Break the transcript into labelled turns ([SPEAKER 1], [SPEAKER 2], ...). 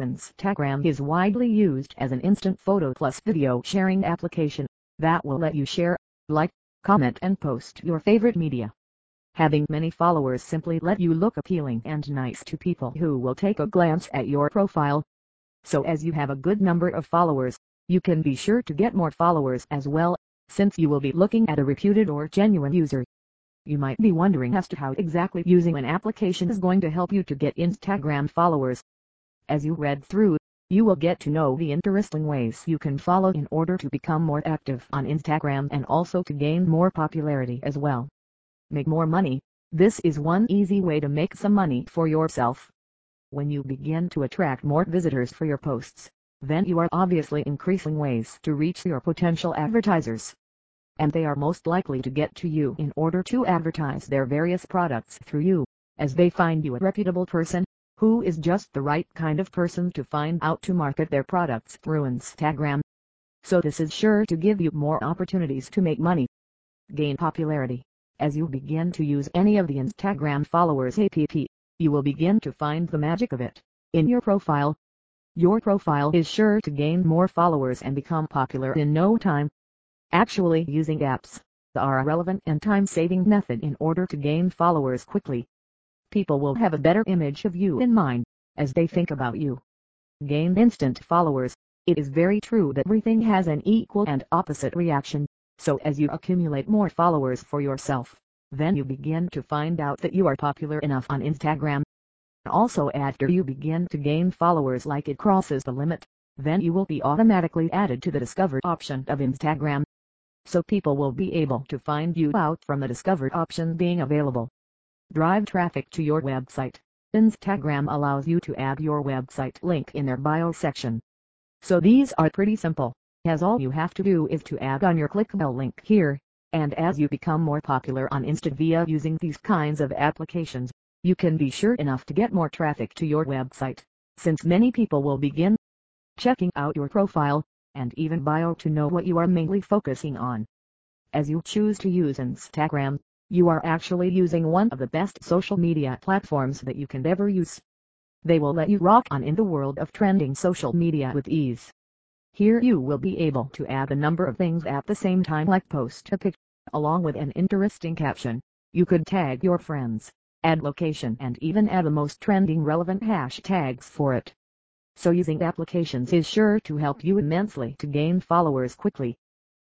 [SPEAKER 1] Instagram is widely used as an instant photo plus video sharing application that will let you share, like, comment and post your favorite media. Having many followers simply let you look appealing and nice to people who will take a glance at your profile. So as you have a good number of followers, you can be sure to get more followers as well, since you will be looking at a reputed or genuine user. You might be wondering as to how exactly using an application is going to help you to get Instagram followers. As you read through, you will get to know the interesting ways you can follow in order to become more active on Instagram and also to gain more popularity as well. Make more money. This is one easy way to make some money for yourself. When you begin to attract more visitors for your posts, then you are obviously increasing ways to reach your potential advertisers. And they are most likely to get to you in order to advertise their various products through you, as they find you a reputable person who is just the right kind of person to find out to market their products through Instagram. So this is sure to give you more opportunities to make money. Gain popularity. As you begin to use any of the Instagram followers app, you will begin to find the magic of it in your profile. Your profile is sure to gain more followers and become popular in no time. Actually using apps are a relevant and time-saving method in order to gain followers quickly people will have a better image of you in mind, as they think about you. Gain instant followers. It is very true that everything has an equal and opposite reaction, so as you accumulate more followers for yourself, then you begin to find out that you are popular enough on Instagram. Also after you begin to gain followers like it crosses the limit, then you will be automatically added to the discovered option of Instagram. So people will be able to find you out from the discovered option being available drive traffic to your website. Instagram allows you to add your website link in their bio section. So these are pretty simple, as all you have to do is to add on your clickable link here, and as you become more popular on Insta via using these kinds of applications, you can be sure enough to get more traffic to your website, since many people will begin checking out your profile, and even bio to know what you are mainly focusing on. As you choose to use Instagram, you are actually using one of the best social media platforms that you can ever use. They will let you rock on in the world of trending social media with ease. Here you will be able to add a number of things at the same time like post a picture, along with an interesting caption. You could tag your friends, add location and even add the most trending relevant hashtags for it. So using applications is sure to help you immensely to gain followers quickly.